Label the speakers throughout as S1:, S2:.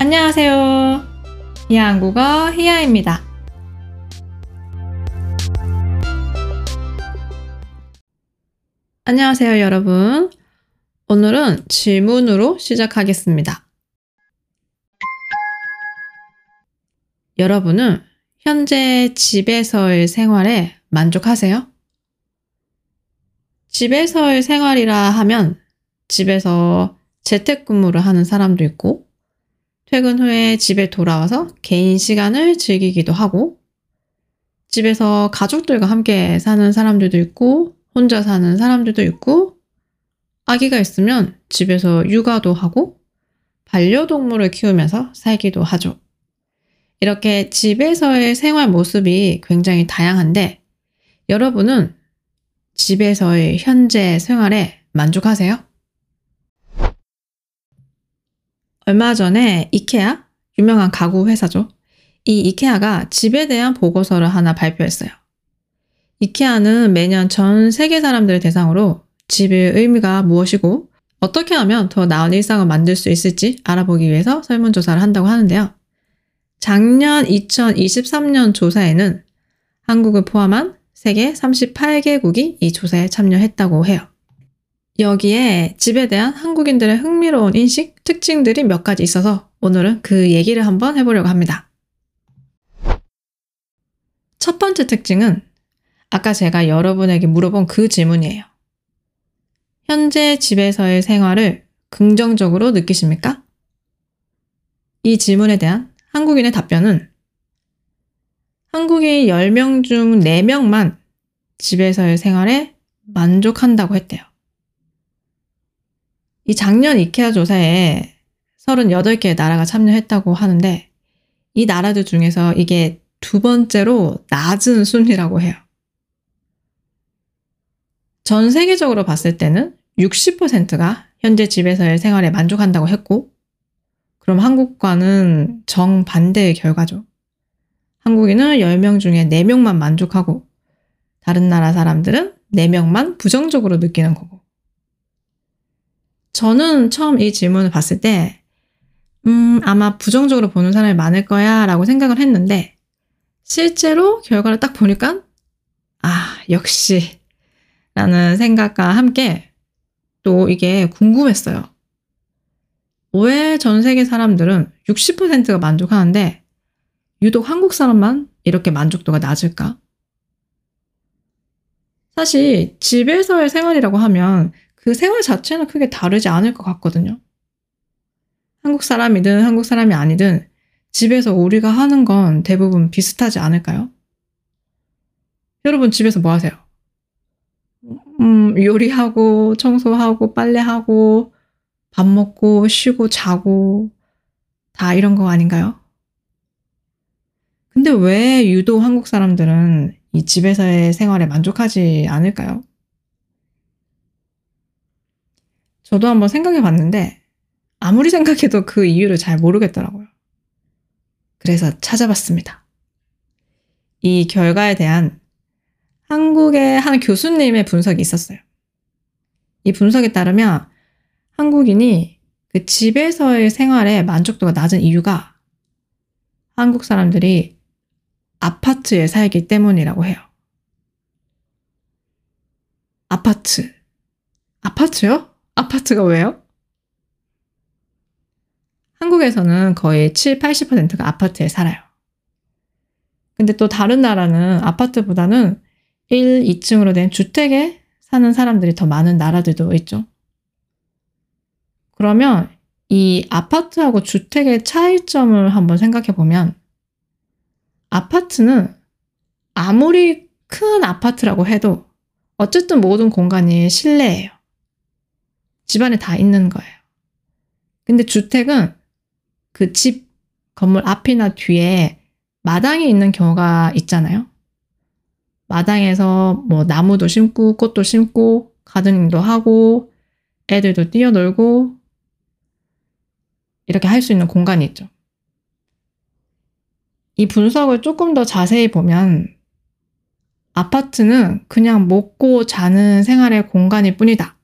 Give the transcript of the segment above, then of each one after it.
S1: 안녕하세요. 히야 한국어 히야입니다. 안녕하세요, 여러분. 오늘은 질문으로 시작하겠습니다. 여러분은 현재 집에서의 생활에 만족하세요? 집에서의 생활이라 하면 집에서 재택근무를 하는 사람도 있고, 퇴근 후에 집에 돌아와서 개인 시간을 즐기기도 하고, 집에서 가족들과 함께 사는 사람들도 있고, 혼자 사는 사람들도 있고, 아기가 있으면 집에서 육아도 하고, 반려동물을 키우면서 살기도 하죠. 이렇게 집에서의 생활 모습이 굉장히 다양한데, 여러분은 집에서의 현재 생활에 만족하세요? 얼마 전에 이케아, 유명한 가구 회사죠. 이 이케아가 집에 대한 보고서를 하나 발표했어요. 이케아는 매년 전 세계 사람들을 대상으로 집의 의미가 무엇이고 어떻게 하면 더 나은 일상을 만들 수 있을지 알아보기 위해서 설문조사를 한다고 하는데요. 작년 2023년 조사에는 한국을 포함한 세계 38개국이 이 조사에 참여했다고 해요. 여기에 집에 대한 한국인들의 흥미로운 인식, 특징들이 몇 가지 있어서 오늘은 그 얘기를 한번 해보려고 합니다. 첫 번째 특징은 아까 제가 여러분에게 물어본 그 질문이에요. 현재 집에서의 생활을 긍정적으로 느끼십니까? 이 질문에 대한 한국인의 답변은 한국인 10명 중 4명만 집에서의 생활에 만족한다고 했대요. 이 작년 이케아 조사에 38개의 나라가 참여했다고 하는데 이 나라들 중에서 이게 두 번째로 낮은 순위라고 해요. 전 세계적으로 봤을 때는 60%가 현재 집에서의 생활에 만족한다고 했고, 그럼 한국과는 정반대의 결과죠. 한국인은 10명 중에 4명만 만족하고, 다른 나라 사람들은 4명만 부정적으로 느끼는 거고. 저는 처음 이 질문을 봤을 때, 음, 아마 부정적으로 보는 사람이 많을 거야 라고 생각을 했는데, 실제로 결과를 딱 보니까, 아, 역시, 라는 생각과 함께 또 이게 궁금했어요. 왜 전 세계 사람들은 60%가 만족하는데, 유독 한국 사람만 이렇게 만족도가 낮을까? 사실 집에서의 생활이라고 하면 그 생활 자체는 크게 다르지 않을 것 같거든요. 한국 사람이든 한국 사람이 아니든 집에서 우리가 하는 건 대부분 비슷하지 않을까요? 여러분 집에서 뭐 하세요? 음, 요리하고, 청소하고, 빨래하고, 밥 먹고, 쉬고, 자고, 다 이런 거 아닌가요? 근데 왜 유독 한국 사람들은 이 집에서의 생활에 만족하지 않을까요? 저도 한번 생각해 봤는데, 아무리 생각해도 그 이유를 잘 모르겠더라고요. 그래서 찾아봤습니다. 이 결과에 대한 한국의 한 교수님의 분석이 있었어요. 이 분석에 따르면 한국인이 그 집에서의 생활에 만족도가 낮은 이유가 한국 사람들이 아파트에 살기 때문이라고 해요. 아파트. 아파트요? 아파트가 왜요? 한국에서는 거의 7, 80%가 아파트에 살아요. 근데 또 다른 나라는 아파트보다는 1, 2층으로 된 주택에 사는 사람들이 더 많은 나라들도 있죠. 그러면 이 아파트하고 주택의 차이점을 한번 생각해 보면 아파트는 아무리 큰 아파트라고 해도 어쨌든 모든 공간이 실내예요. 집안에 다 있는 거예요. 근데 주택은 그 집 건물 앞이나 뒤에 마당이 있는 경우가 있잖아요. 마당에서 뭐 나무도 심고 꽃도 심고 가드닝도 하고 애들도 뛰어놀고 이렇게 할 수 있는 공간이 있죠. 이 분석을 조금 더 자세히 보면 아파트는 그냥 먹고 자는 생활의 공간일 뿐이다.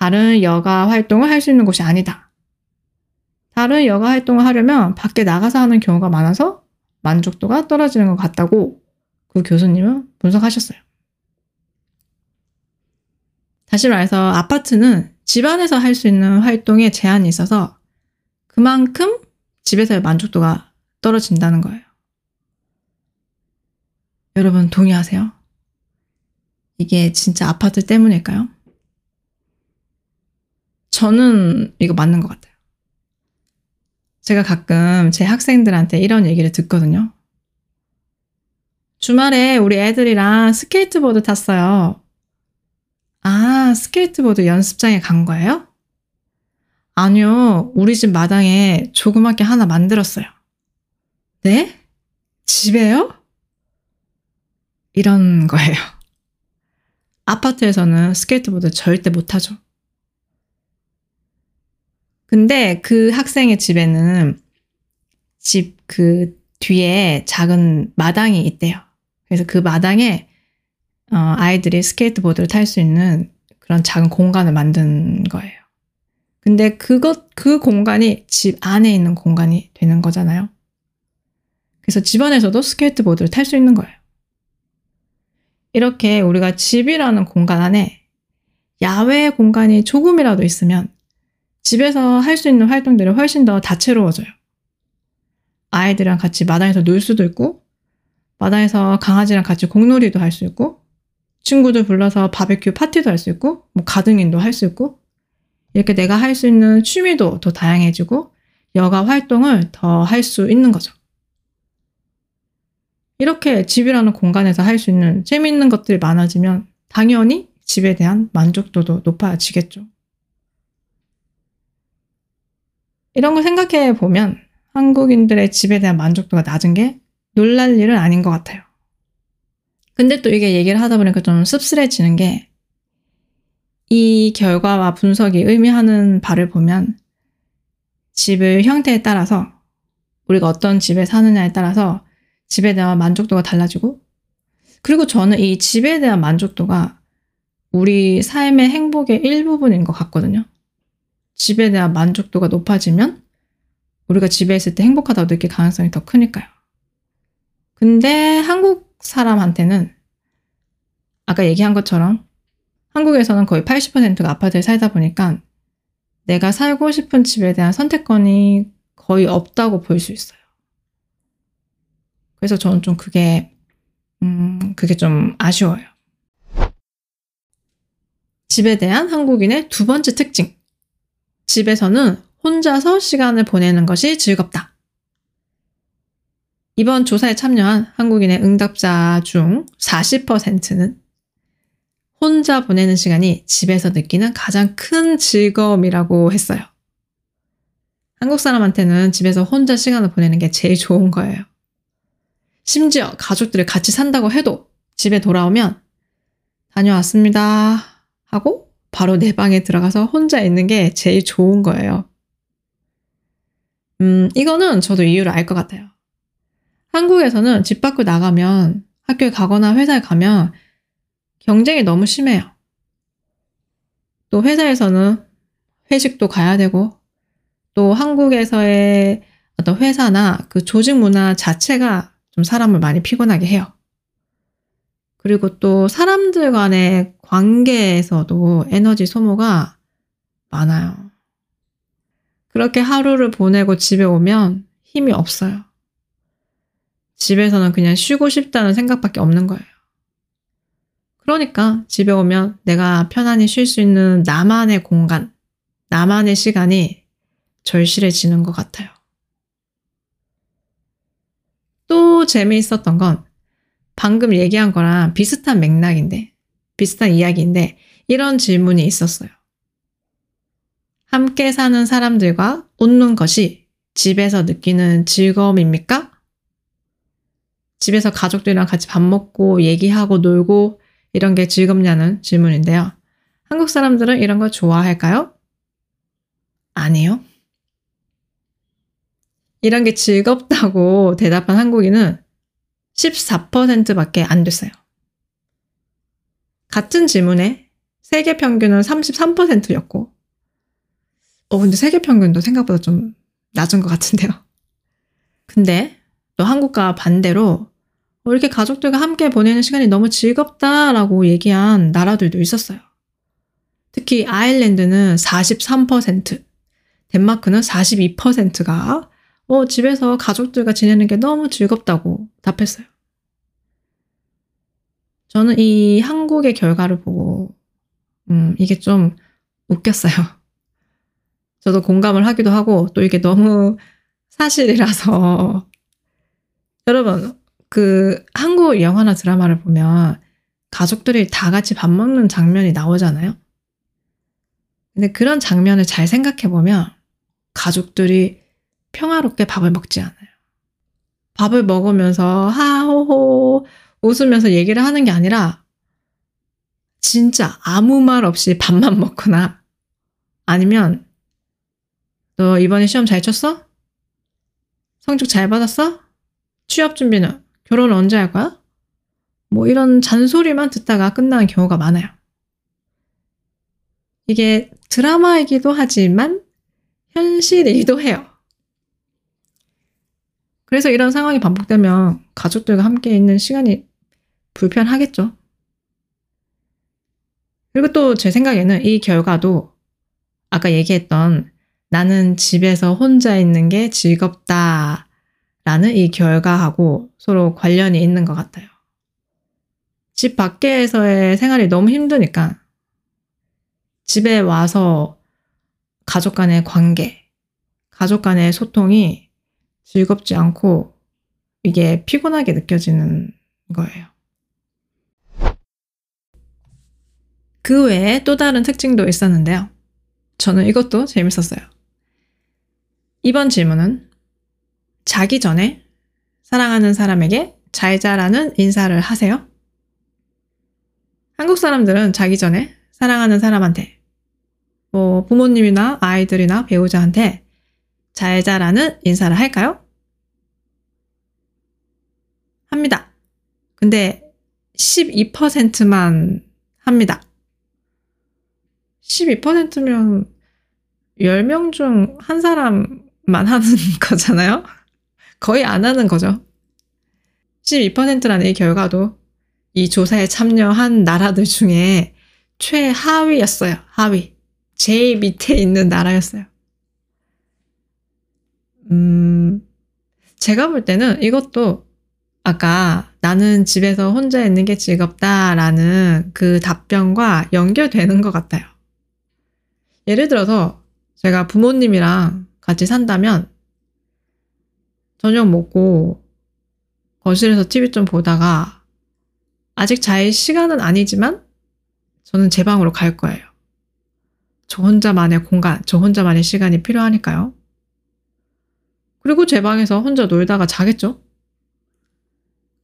S1: 다른 여가 활동을 할 수 있는 곳이 아니다. 다른 여가 활동을 하려면 밖에 나가서 하는 경우가 많아서 만족도가 떨어지는 것 같다고 그 교수님은 분석하셨어요. 다시 말해서 아파트는 집안에서 할 수 있는 활동에 제한이 있어서 그만큼 집에서의 만족도가 떨어진다는 거예요. 여러분 동의하세요? 이게 진짜 아파트 때문일까요? 저는 이거 맞는 것 같아요. 제가 가끔 제 학생들한테 이런 얘기를 듣거든요. 주말에 우리 애들이랑 스케이트보드 탔어요. 아, 스케이트보드 연습장에 간 거예요? 아니요, 우리 집 마당에 조그맣게 하나 만들었어요. 네? 집에요? 이런 거예요. 아파트에서는 스케이트보드 절대 못 타죠. 근데 그 학생의 집에는 집 그 뒤에 작은 마당이 있대요. 그래서 그 마당에 어, 아이들이 스케이트보드를 탈 수 있는 그런 작은 공간을 만든 거예요. 근데 그것, 그 공간이 집 안에 있는 공간이 되는 거잖아요. 그래서 집안에서도 스케이트보드를 탈 수 있는 거예요. 이렇게 우리가 집이라는 공간 안에 야외 공간이 조금이라도 있으면 집에서 할 수 있는 활동들이 훨씬 더 다채로워져요. 아이들이랑 같이 마당에서 놀 수도 있고, 마당에서 강아지랑 같이 공놀이도 할 수 있고, 친구들 불러서 바베큐 파티도 할 수 있고, 뭐 가등인도 할 수 있고, 이렇게 내가 할 수 있는 취미도 더 다양해지고, 여가 활동을 더 할 수 있는 거죠. 이렇게 집이라는 공간에서 할 수 있는 재미있는 것들이 많아지면 당연히 집에 대한 만족도도 높아지겠죠. 이런 걸 생각해 보면 한국인들의 집에 대한 만족도가 낮은 게 놀랄 일은 아닌 것 같아요. 근데 또 이게 얘기를 하다 보니까 좀 씁쓸해지는 게 이 결과와 분석이 의미하는 바를 보면 집의 형태에 따라서 우리가 어떤 집에 사느냐에 따라서 집에 대한 만족도가 달라지고 그리고 저는 이 집에 대한 만족도가 우리 삶의 행복의 일부분인 것 같거든요. 집에 대한 만족도가 높아지면 우리가 집에 있을 때 행복하다고 느낄 가능성이 더 크니까요. 근데 한국 사람한테는 아까 얘기한 것처럼 한국에서는 거의 80%가 아파트에 살다 보니까 내가 살고 싶은 집에 대한 선택권이 거의 없다고 볼 수 있어요. 그래서 저는 좀 그게, 음, 그게 좀 아쉬워요. 집에 대한 한국인의 두 번째 특징. 집에서는 혼자서 시간을 보내는 것이 즐겁다. 이번 조사에 참여한 한국인의 응답자 중 40%는 혼자 보내는 시간이 집에서 느끼는 가장 큰 즐거움이라고 했어요. 한국 사람한테는 집에서 혼자 시간을 보내는 게 제일 좋은 거예요. 심지어 가족들이 같이 산다고 해도 집에 돌아오면 다녀왔습니다 하고 바로 내 방에 들어가서 혼자 있는 게 제일 좋은 거예요. 음, 이거는 저도 이유를 알 것 같아요. 한국에서는 집 밖으로 나가면 학교에 가거나 회사에 가면 경쟁이 너무 심해요. 또 회사에서는 회식도 가야 되고 또 한국에서의 어떤 회사나 그 조직 문화 자체가 좀 사람을 많이 피곤하게 해요. 그리고 또 사람들 간의 관계에서도 에너지 소모가 많아요. 그렇게 하루를 보내고 집에 오면 힘이 없어요. 집에서는 그냥 쉬고 싶다는 생각밖에 없는 거예요. 그러니까 집에 오면 내가 편안히 쉴 수 있는 나만의 공간, 나만의 시간이 절실해지는 것 같아요. 또 재미있었던 건 방금 얘기한 거랑 비슷한 맥락인데, 비슷한 이야기인데, 이런 질문이 있었어요. 함께 사는 사람들과 웃는 것이 집에서 느끼는 즐거움입니까? 집에서 가족들이랑 같이 밥 먹고 얘기하고 놀고 이런 게 즐겁냐는 질문인데요. 한국 사람들은 이런 걸 좋아할까요? 아니요. 이런 게 즐겁다고 대답한 한국인은 14%밖에 안 됐어요. 같은 질문에 세계 평균은 33%였고, 어, 근데 세계 평균도 생각보다 좀 낮은 것 같은데요. 근데 또 한국과 반대로 어, 이렇게 가족들과 함께 보내는 시간이 너무 즐겁다라고 얘기한 나라들도 있었어요. 특히 아일랜드는 43%, 덴마크는 42%가 어, 집에서 가족들과 지내는 게 너무 즐겁다고 답했어요. 저는 이 한국의 결과를 보고, 음, 이게 좀 웃겼어요. 저도 공감을 하기도 하고, 또 이게 너무 사실이라서. 여러분, 그 한국 영화나 드라마를 보면 가족들이 다 같이 밥 먹는 장면이 나오잖아요. 근데 그런 장면을 잘 생각해 보면 가족들이 평화롭게 밥을 먹지 않아요. 밥을 먹으면서 하호호 웃으면서 얘기를 하는 게 아니라 진짜 아무 말 없이 밥만 먹거나 아니면 너 이번에 시험 잘 쳤어? 성적 잘 받았어? 취업 준비는? 결혼 언제 할 거야? 뭐 이런 잔소리만 듣다가 끝나는 경우가 많아요. 이게 드라마이기도 하지만 현실이기도 해요. 그래서 이런 상황이 반복되면 가족들과 함께 있는 시간이 불편하겠죠. 그리고 또 제 생각에는 이 결과도 아까 얘기했던 나는 집에서 혼자 있는 게 즐겁다 라는 이 결과하고 서로 관련이 있는 것 같아요. 집 밖에서의 생활이 너무 힘드니까 집에 와서 가족 간의 관계, 가족 간의 소통이 즐겁지 않고 이게 피곤하게 느껴지는 거예요. 그 외에 또 다른 특징도 있었는데요. 저는 이것도 재밌었어요. 이번 질문은 자기 전에 사랑하는 사람에게 잘 자라는 인사를 하세요? 한국 사람들은 자기 전에 사랑하는 사람한테, 뭐 부모님이나 아이들이나 배우자한테 잘 자라는 인사를 할까요? 합니다. 근데 12%만 합니다. 12%면 10명 중 한 사람만 하는 거잖아요? 거의 안 하는 거죠. 12%라는 이 결과도 이 조사에 참여한 나라들 중에 최하위였어요. 하위. 제일 밑에 있는 나라였어요. 음, 제가 볼 때는 이것도 아까 나는 집에서 혼자 있는 게 즐겁다라는 그 답변과 연결되는 것 같아요. 예를 들어서 제가 부모님이랑 같이 산다면 저녁 먹고 거실에서 TV 좀 보다가 아직 잘 시간은 아니지만 저는 제 방으로 갈 거예요. 저 혼자만의 공간, 저 혼자만의 시간이 필요하니까요. 그리고 제 방에서 혼자 놀다가 자겠죠?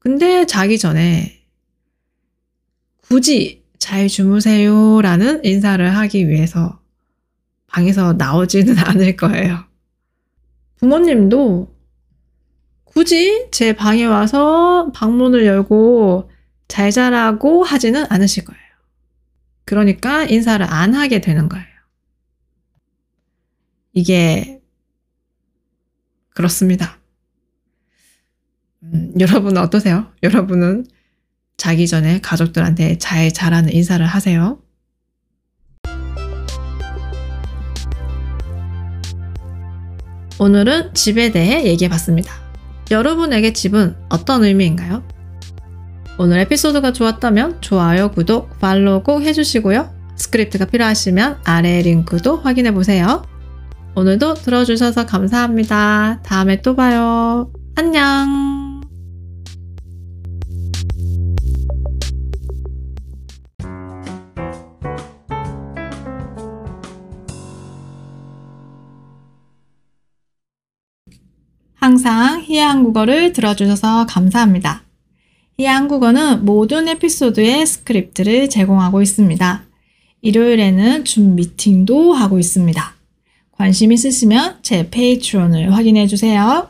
S1: 근데 자기 전에 굳이 잘 주무세요 라는 인사를 하기 위해서 방에서 나오지는 않을 거예요. 부모님도 굳이 제 방에 와서 방문을 열고 잘 자라고 하지는 않으실 거예요. 그러니까 인사를 안 하게 되는 거예요. 이게 그렇습니다. 음, 여러분은 어떠세요? 여러분은 자기 전에 가족들한테 잘 자라는 인사를 하세요? 오늘은 집에 대해 얘기해 봤습니다. 여러분에게 집은 어떤 의미인가요? 오늘 에피소드가 좋았다면 좋아요, 구독, 팔로우 꼭 해주시고요. 스크립트가 필요하시면 아래 링크도 확인해 보세요. 오늘도 들어주셔서 감사합니다. 다음에 또 봐요. 안녕! 항상 희야 한국어를 들어주셔서 감사합니다. 희야 한국어는 모든 에피소드의 스크립트를 제공하고 있습니다. 일요일에는 줌 미팅도 하고 있습니다. 관심 있으시면 제 Patreon을 확인해 주세요.